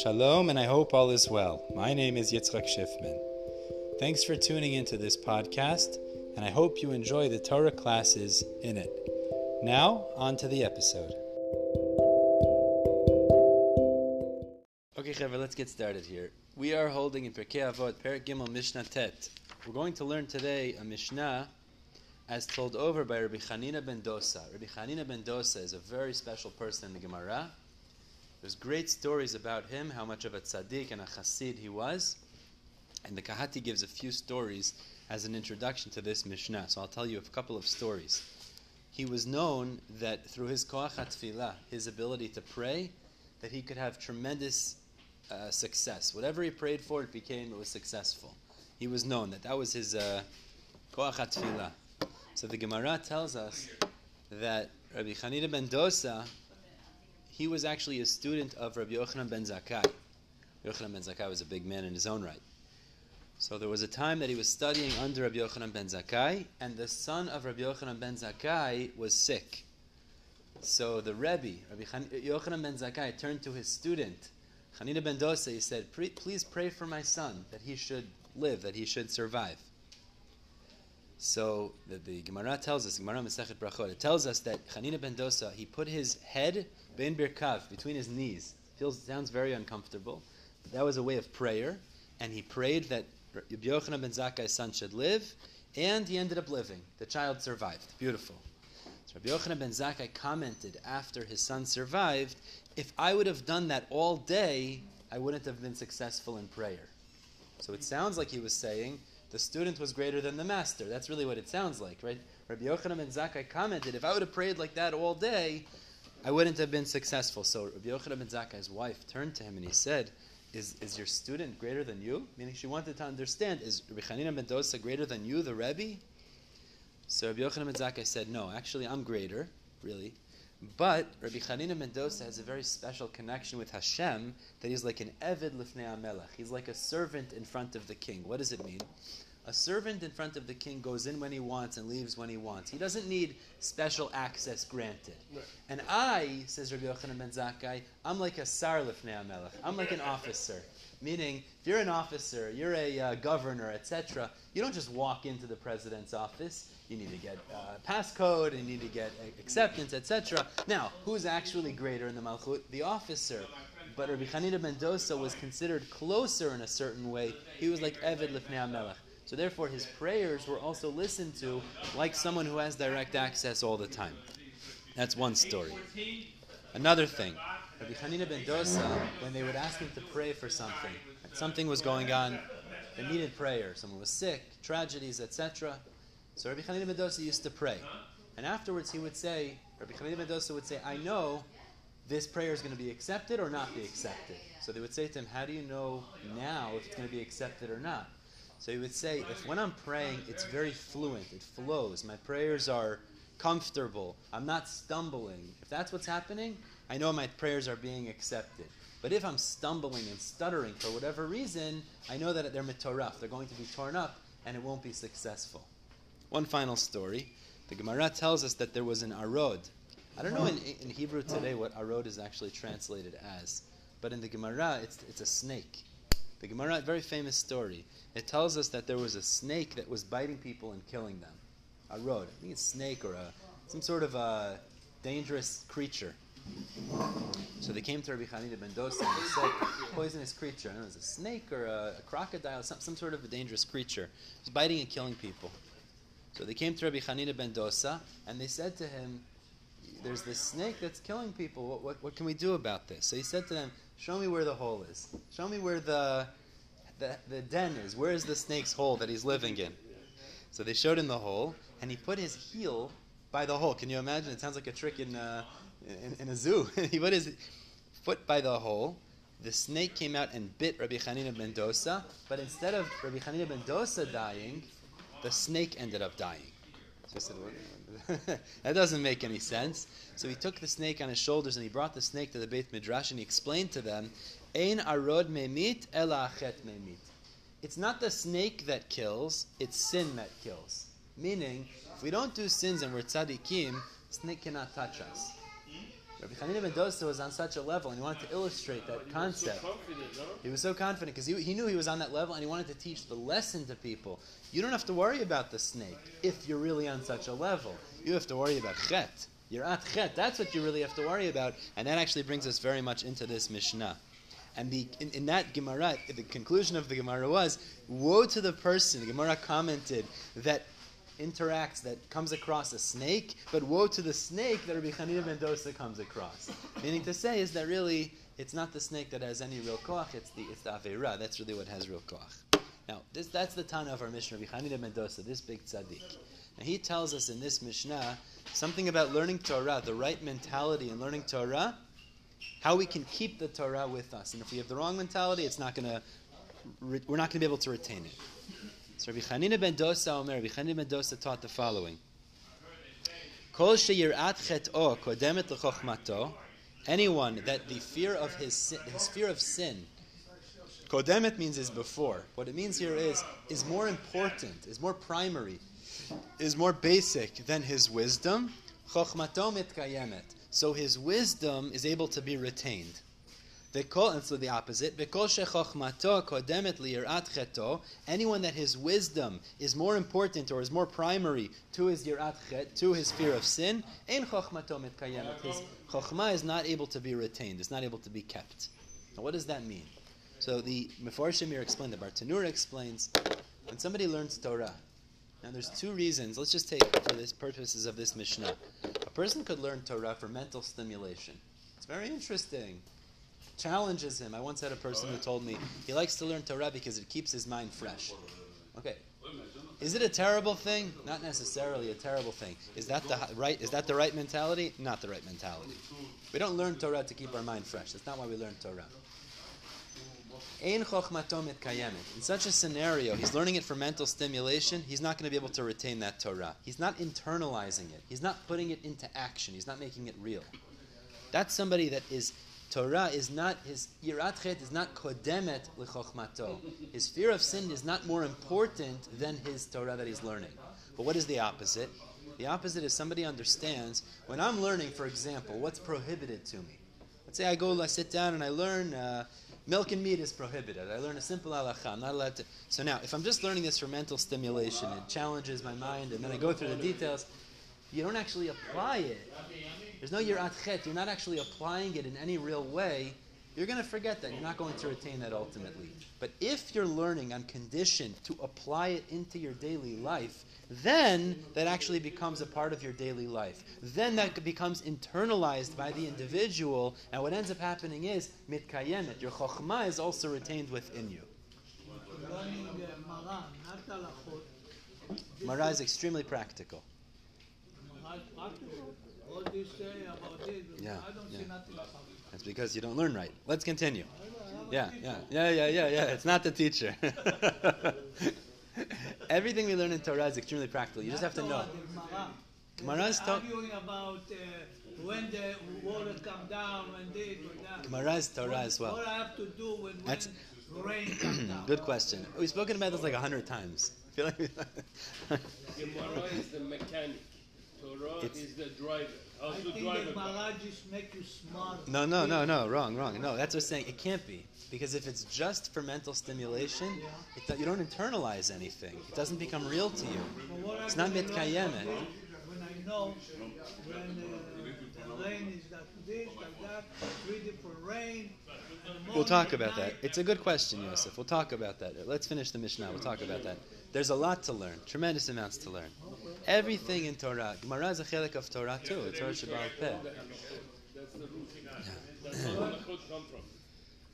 Shalom, and I hope all is well. My name is Yitzchak Schiffman. Thanks for tuning into this podcast, and I hope you enjoy the Torah classes in it. Now, on to the episode. Okay, Chaver, let's get started here. We are holding in Pirkei Avot, Perek Gimel Mishnah Tet. We're going to learn today a Mishnah as told over by Rabbi Chanina ben Dosa. Rabbi Chanina ben Dosa is a very special person in the Gemara. There's great stories about him, how much of a tzaddik and a chassid he was. And the Kehati gives a few stories as an introduction to this Mishnah. So I'll tell you a couple of stories. He was known that through his koach tefillah, his ability to pray, that he could have tremendous uh, success. Whatever he prayed for, it became, it was successful. He was known that that was his uh, koach. So the Gemara tells us that Rabbi Chanina ben Dosa he was actually a student of Rabbi Yochanan ben Zakkai. Yochanan ben Zakkai was a big man in his own right. So there was a time that he was studying under Rabbi Yochanan ben Zakkai, and the son of Rabbi Yochanan ben Zakkai was sick. So the Rebbe, Rabbi Chan- Yochanan ben Zakkai, turned to his student, Chanina ben Dosa, he said, please pray for my son, that he should live, that he should survive. So the, the Gemara tells us, Gemara Masechet Brachot, it tells us that Chanina ben Dosa, he put his head bein birkav between his knees. Feels sounds very uncomfortable. But that was a way of prayer, and he prayed that Yochanan ben Zakkai's son should live, and he ended up living. The child survived. Beautiful. So Rabbi Yochanan ben Zakkai commented after his son survived, if I would have done that all day, I wouldn't have been successful in prayer. So it sounds like he was saying, the student was greater than the master. That's really what it sounds like, right? Rabbi Yochanan ben Zakkai commented, if I would have prayed like that all day, I wouldn't have been successful. So Rabbi Yochanan ben Zakkai's wife turned to him and he said, is, is your student greater than you? Meaning she wanted to understand, is Rabbi Chanina ben Dosa greater than you, the Rebbe? So Rabbi Yochanan ben Zakkai said, no, actually I'm greater, really. But Rabbi Chanina ben Dosa has a very special connection with Hashem that he's like an Eved Lifnei Amelech. He's like a servant in front of the king. What does it mean? A servant in front of the king goes in when he wants and leaves when he wants. He doesn't need special access granted. Right. And I, says Rabbi Yochanan ben Zakkai, I'm like a sar lifnei amelech. I'm like an officer. Meaning, if you're an officer, you're a uh, governor, etc., you don't just walk into the president's office. You need to get uh, passcode, you need to get acceptance, etc. Now, who's actually greater in the Malchut? The officer. But Rabbi Chanina ben Dosa was considered closer in a certain way. He was like Eved lifnei amelech. So therefore, his prayers were also listened to like someone who has direct access all the time. That's one story. Another thing, Rabbi Chanina ben Dosa, when they would ask him to pray for something, something was going on, they needed prayer, someone was sick, tragedies, etc. So Rabbi Chanina ben Dosa used to pray. And afterwards he would say, Rabbi Chanina ben Dosa would say, I know this prayer is going to be accepted or not be accepted. So they would say to him, How do you know now if it's going to be accepted or not? So he would say, if when I'm praying, it's very fluent, it flows, my prayers are comfortable, I'm not stumbling. If that's what's happening, I know my prayers are being accepted. But if I'm stumbling and stuttering for whatever reason, I know that they're mitoraf, they're going to be torn up, and it won't be successful. One final story. The Gemara tells us that there was an arod. I don't know in, in Hebrew today what arod is actually translated as, but in the Gemara, it's, it's a snake. The Gemara, a very famous story. It tells us that there was a snake that was biting people and killing them. Arod. I think it's a snake or a, some sort of a dangerous creature. So they came to Rabbi Chanina ben Dosa and they said, poisonous creature. I don't know, it was a snake or a, a, crocodile, some, some sort of a dangerous creature. It was biting and killing people. So they came to Rabbi Chanina ben Dosa and they said to him, there's this snake that's killing people. What, what, what, can we do about this? So he said to them, Show me where the hole is. Show me where the, the, the den is. Where is the snake's hole that he's living in? So they showed him the hole, and he put his heel by the hole. Can you imagine? It sounds like a trick in, uh, in, in, a zoo. he put his foot by the hole. The snake came out and bit Rabbi Chanina ben Dosa, but instead of Rabbi Chanina ben Dosa dying, the snake ended up dying. So I said, that doesn't make any sense. So he took the snake on his shoulders and he brought the snake to the Beit Midrash and he explained to them, Ein arod memit ela achet memit. It's not the snake that kills, it's sin that kills. Meaning, if we don't do sins and we're tzaddikim, snake cannot touch us. Ben Dosa was on such a level, and he wanted to illustrate that concept. He was so confident because he, he knew he was on that level, and he wanted to teach the lesson to people. You don't have to worry about the snake if you're really on such a level. You have to worry about chet. Yirat chet. That's what you really have to worry about, and that actually brings us very much into this Mishnah. And the, in, in, that Gemara, the conclusion of the Gemara was, woe to the person, the Gemara commented, that interacts, that comes across a snake, but woe to the snake that Rabbi Chanina ben Dosa comes across. Meaning to say is that really, it's not the snake that has any real koach, it's the, it's the Aveira, that's really what has real koach. Now, this, that's the Tana of our Mishnah, Rabbi Chanina ben Dosa, this big tzaddik. And he tells us in this Mishnah something about learning Torah, the right mentality in learning Torah, how we can keep the Torah with us. And if we have the wrong mentality, it's not going to, we're not going to be able to retain it. So Rabbi Chanina ben Dosa Omer, Rabbi Chanina ben Dosa taught the following. Kol sheyirat chet'o kodemet lechochmato, anyone that the fear of his sin, his fear of sin, kodemet means is before. What it means here is is more important, is more primary, is more basic than his wisdom. Chochmato mitkayemet. So his wisdom is able to be retained. And so the opposite. Anyone that his wisdom is more important or is more primary to his yirat chet, to his fear of sin, his chokhmah is not able to be retained, is not able to be kept. Now what does that mean? So the Mefarshim here explained, the Bartenura explains, when somebody learns Torah, now there's two reasons, let's just take for this purposes of this Mishnah. A person could learn Torah for mental stimulation. It's very interesting challenges him. I once had a person who told me he likes to learn Torah because it keeps his mind fresh. Okay. Is it a terrible thing? Not necessarily a terrible thing. Is that the right is that the right mentality? Not the right mentality. We don't learn Torah to keep our mind fresh. That's not why we learn Torah. In such a scenario, he's learning it for mental stimulation. He's not going to be able to retain that Torah. He's not internalizing it. He's not putting it into action. He's not making it real. That's somebody that is Torah is not his yirat chet is not kodemet lechochmato. His fear of sin is not more important than his Torah that he's learning. But what is the opposite? The opposite is somebody understands when I'm learning, for example, what's prohibited to me. Let's say I go, I sit down and I learn uh, milk and meat is prohibited. I learn a simple halacha. I'm not allowed to. So now, if I'm just learning this for mental stimulation, it challenges my mind, and then I go through the details. You don't actually apply it there's no yirat chet, you're not actually applying it in any real way, you're going to forget that. You're not going to retain that ultimately. But if you're learning on condition to apply it into your daily life, then that actually becomes a part of your daily life. Then that becomes internalized by the individual, and what ends up happening is mitkayemet. Your chokhmah is also retained within you. Mara is extremely practical. Yeah, yeah. That's because you don't learn right. Let's continue. Yeah, yeah, yeah, yeah, yeah, yeah. It's not the teacher. Everything we learn in Torah is extremely practical. You just have to know. Gemara is arguing about uh, when the water come down, when this or that. Gemara is Torah as well. What I have to do when, That's, rain comes down. Good question. We've spoken about this like a hundred times. I feel like Gemara is the mechanic. Torah it's, is the driver. I think that Malaj make you smart. No, no, no, no, wrong, wrong. No, that's what I'm saying. It can't be. Because if it's just for mental stimulation, it, you don't internalize anything. It doesn't become real to you. It's not mitkayemet. When I know when uh, the rain is like this, like that, read it for rain. We'll talk about that. It's a good question, Yosef. We'll talk about that. Let's finish the Mishnah. We'll talk about that. There's a lot to learn, tremendous amounts to learn. Everything in Torah. Gemara is a chelik of Torah too. It's Torah Shebaal Peh.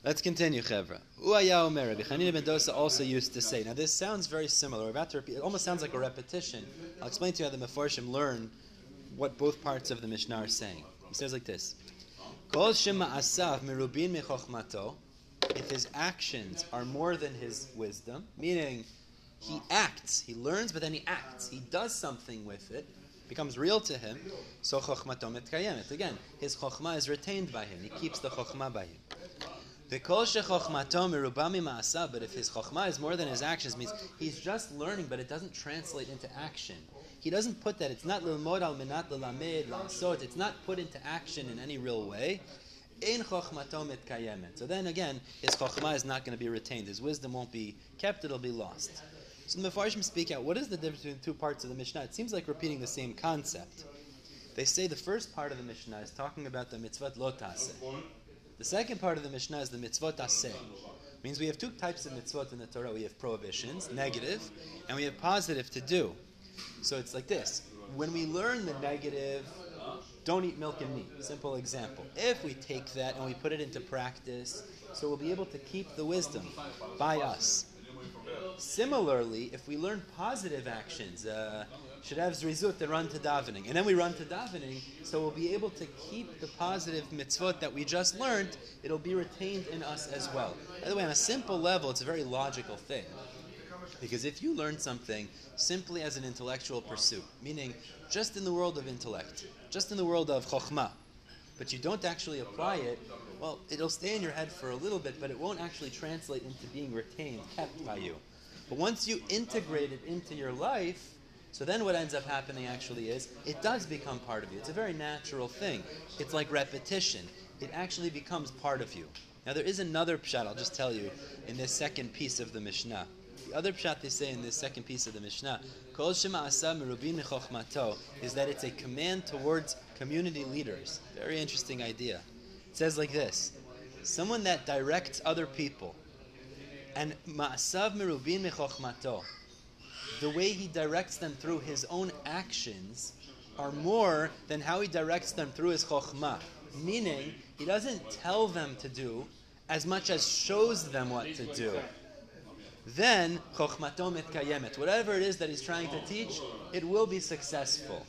Let's continue, Chevra. Uaya Omer, Rabbi ben Dosa also used to say. Now, this sounds very similar. We're about to repeat. It almost sounds like a repetition. I'll explain to you how the Mefarshim learn what both parts of the Mishnah are saying. He says like this: Kol shema asav merubin mechochmato. If his actions are more than his wisdom, meaning he acts, he learns, but then he acts. He does something with it, becomes real to him. So chokhmato mitkayemet. Again, his chokhmah is retained by him. He keeps the chokhmah by him. The kol merubami ma'asa. But if his chokhmah is more than his actions, means he's just learning, but it doesn't translate into action. he doesn't put that. It's not lilmod al minat lelamed lasot. It's not put into action in any real way. In chokhmato mitkayemet. So then again, his chokhmah is not going to be retained. His wisdom won't be kept. It'll be lost. So the Mefarshim speak out. What is the difference between the two parts of the Mishnah? It seems like repeating the same concept. They say the first part of the Mishnah is talking about the mitzvot lo ta'aseh. The second part of the Mishnah is the mitzvot aseh. Means we have two types of mitzvot in the Torah. We have prohibitions, negative, and we have positive to do. So it's like this. When we learn the negative, don't eat milk and meat. Simple example. If we take that and we put it into practice, so we'll be able to keep the wisdom by us. Similarly, if we learn positive actions, uh, should have zrizut and run to davening, and then we run to davening, so we'll be able to keep the positive mitzvot that we just learned. It'll be retained in us as well. By the way, on a simple level, it's a very logical thing. Because if you learn something simply as an intellectual pursuit, meaning just in the world of intellect, just in the world of chokhmah, but you don't actually apply it, well, it'll stay in your head for a little bit, but it won't actually translate into being retained, kept by you. But once you integrate it into your life, so then what ends up happening actually is it does become part of you. It's a very natural thing. It's like repetition. It actually becomes part of you. Now there is another pshat I'll just tell you in this second piece of the Mishnah. The other pshat they say in this second piece of the Mishnah, Kol Shema Asa Merubin is that it's a command towards community leaders. Very interesting idea. It says like this: someone that directs other people, and Ma'asav Merubin Chochmato, the way he directs them through his own actions are more than how he directs them through his chokhmah. Meaning, he doesn't tell them to do as much as shows them what to do. Then, chokhmato mitkayemet. Whatever it is that he's trying to teach, it will be successful.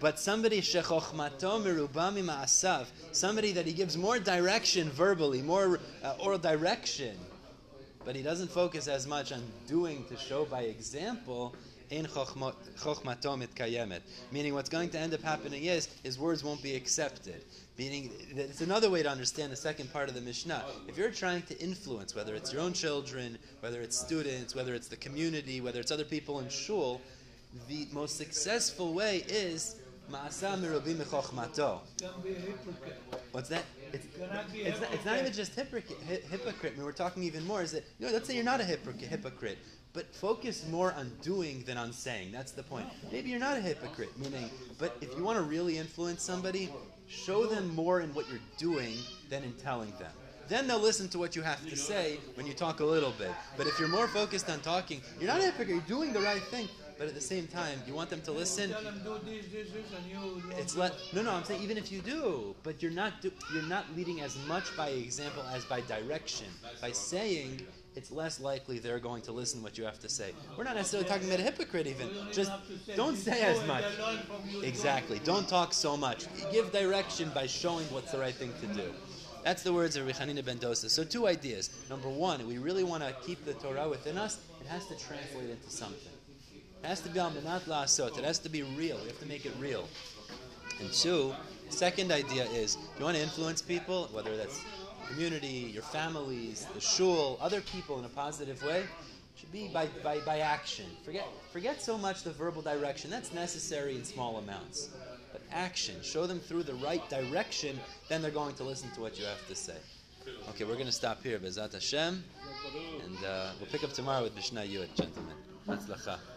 But somebody shechokhmato merubami ma'asav, somebody that he gives more direction verbally, more uh, oral direction, but he doesn't focus as much on doing to show by example. In chokhmato mitkayemet. Meaning, what's going to end up happening is his words won't be accepted. Meaning, it's another way to understand the second part of the Mishnah. If you're trying to influence, whether it's your own children, whether it's students, whether it's the community, whether it's other people in shul, the most successful way is Ma'asa. What's that? It's, cannot be a it's, not, it's not even just hypocrite. hy- hypocrite. I mean, we're talking even more. Is that you know? Let's say you're not a hypocrite. Hypocrite, but focus more on doing than on saying. That's the point. Maybe you're not a hypocrite. Meaning, but if you want to really influence somebody, show them more in what you're doing than in telling them. Then they'll listen to what you have to say when you talk a little bit. But if you're more focused on talking, you're not a hypocrite. You're doing the right thing. But at the same time, you want them to listen. Tell them do this, this, this, and you. It's let no, no. I'm saying even if you do, but you're not do, you're not leading as much by example as by direction. By saying, it's less likely they're going to listen to what you have to say. We're not necessarily talking about a hypocrite. Even You don't even just have to say, don't say as much. they learn from you, Exactly. Don't talk so much. Give direction by showing what's the right thing to do. That's the words of Rechanina ben Dosa. So two ideas. Number one, we really want to keep the Torah within us. It has to translate into something. It has to be al manat la'asot. It has to be real. We have to make it real. And two, second idea is you want to influence people, whether that's community, your families, the shul, other people in a positive way, should be by, by, by action. Forget forget so much the verbal direction. That's necessary in small amounts. But action. Show them through the right direction, then they're going to listen to what you have to say. Okay, we're going to stop here, B'ezrat Hashem, and uh, we'll pick up tomorrow with Mishnah Yud, gentlemen.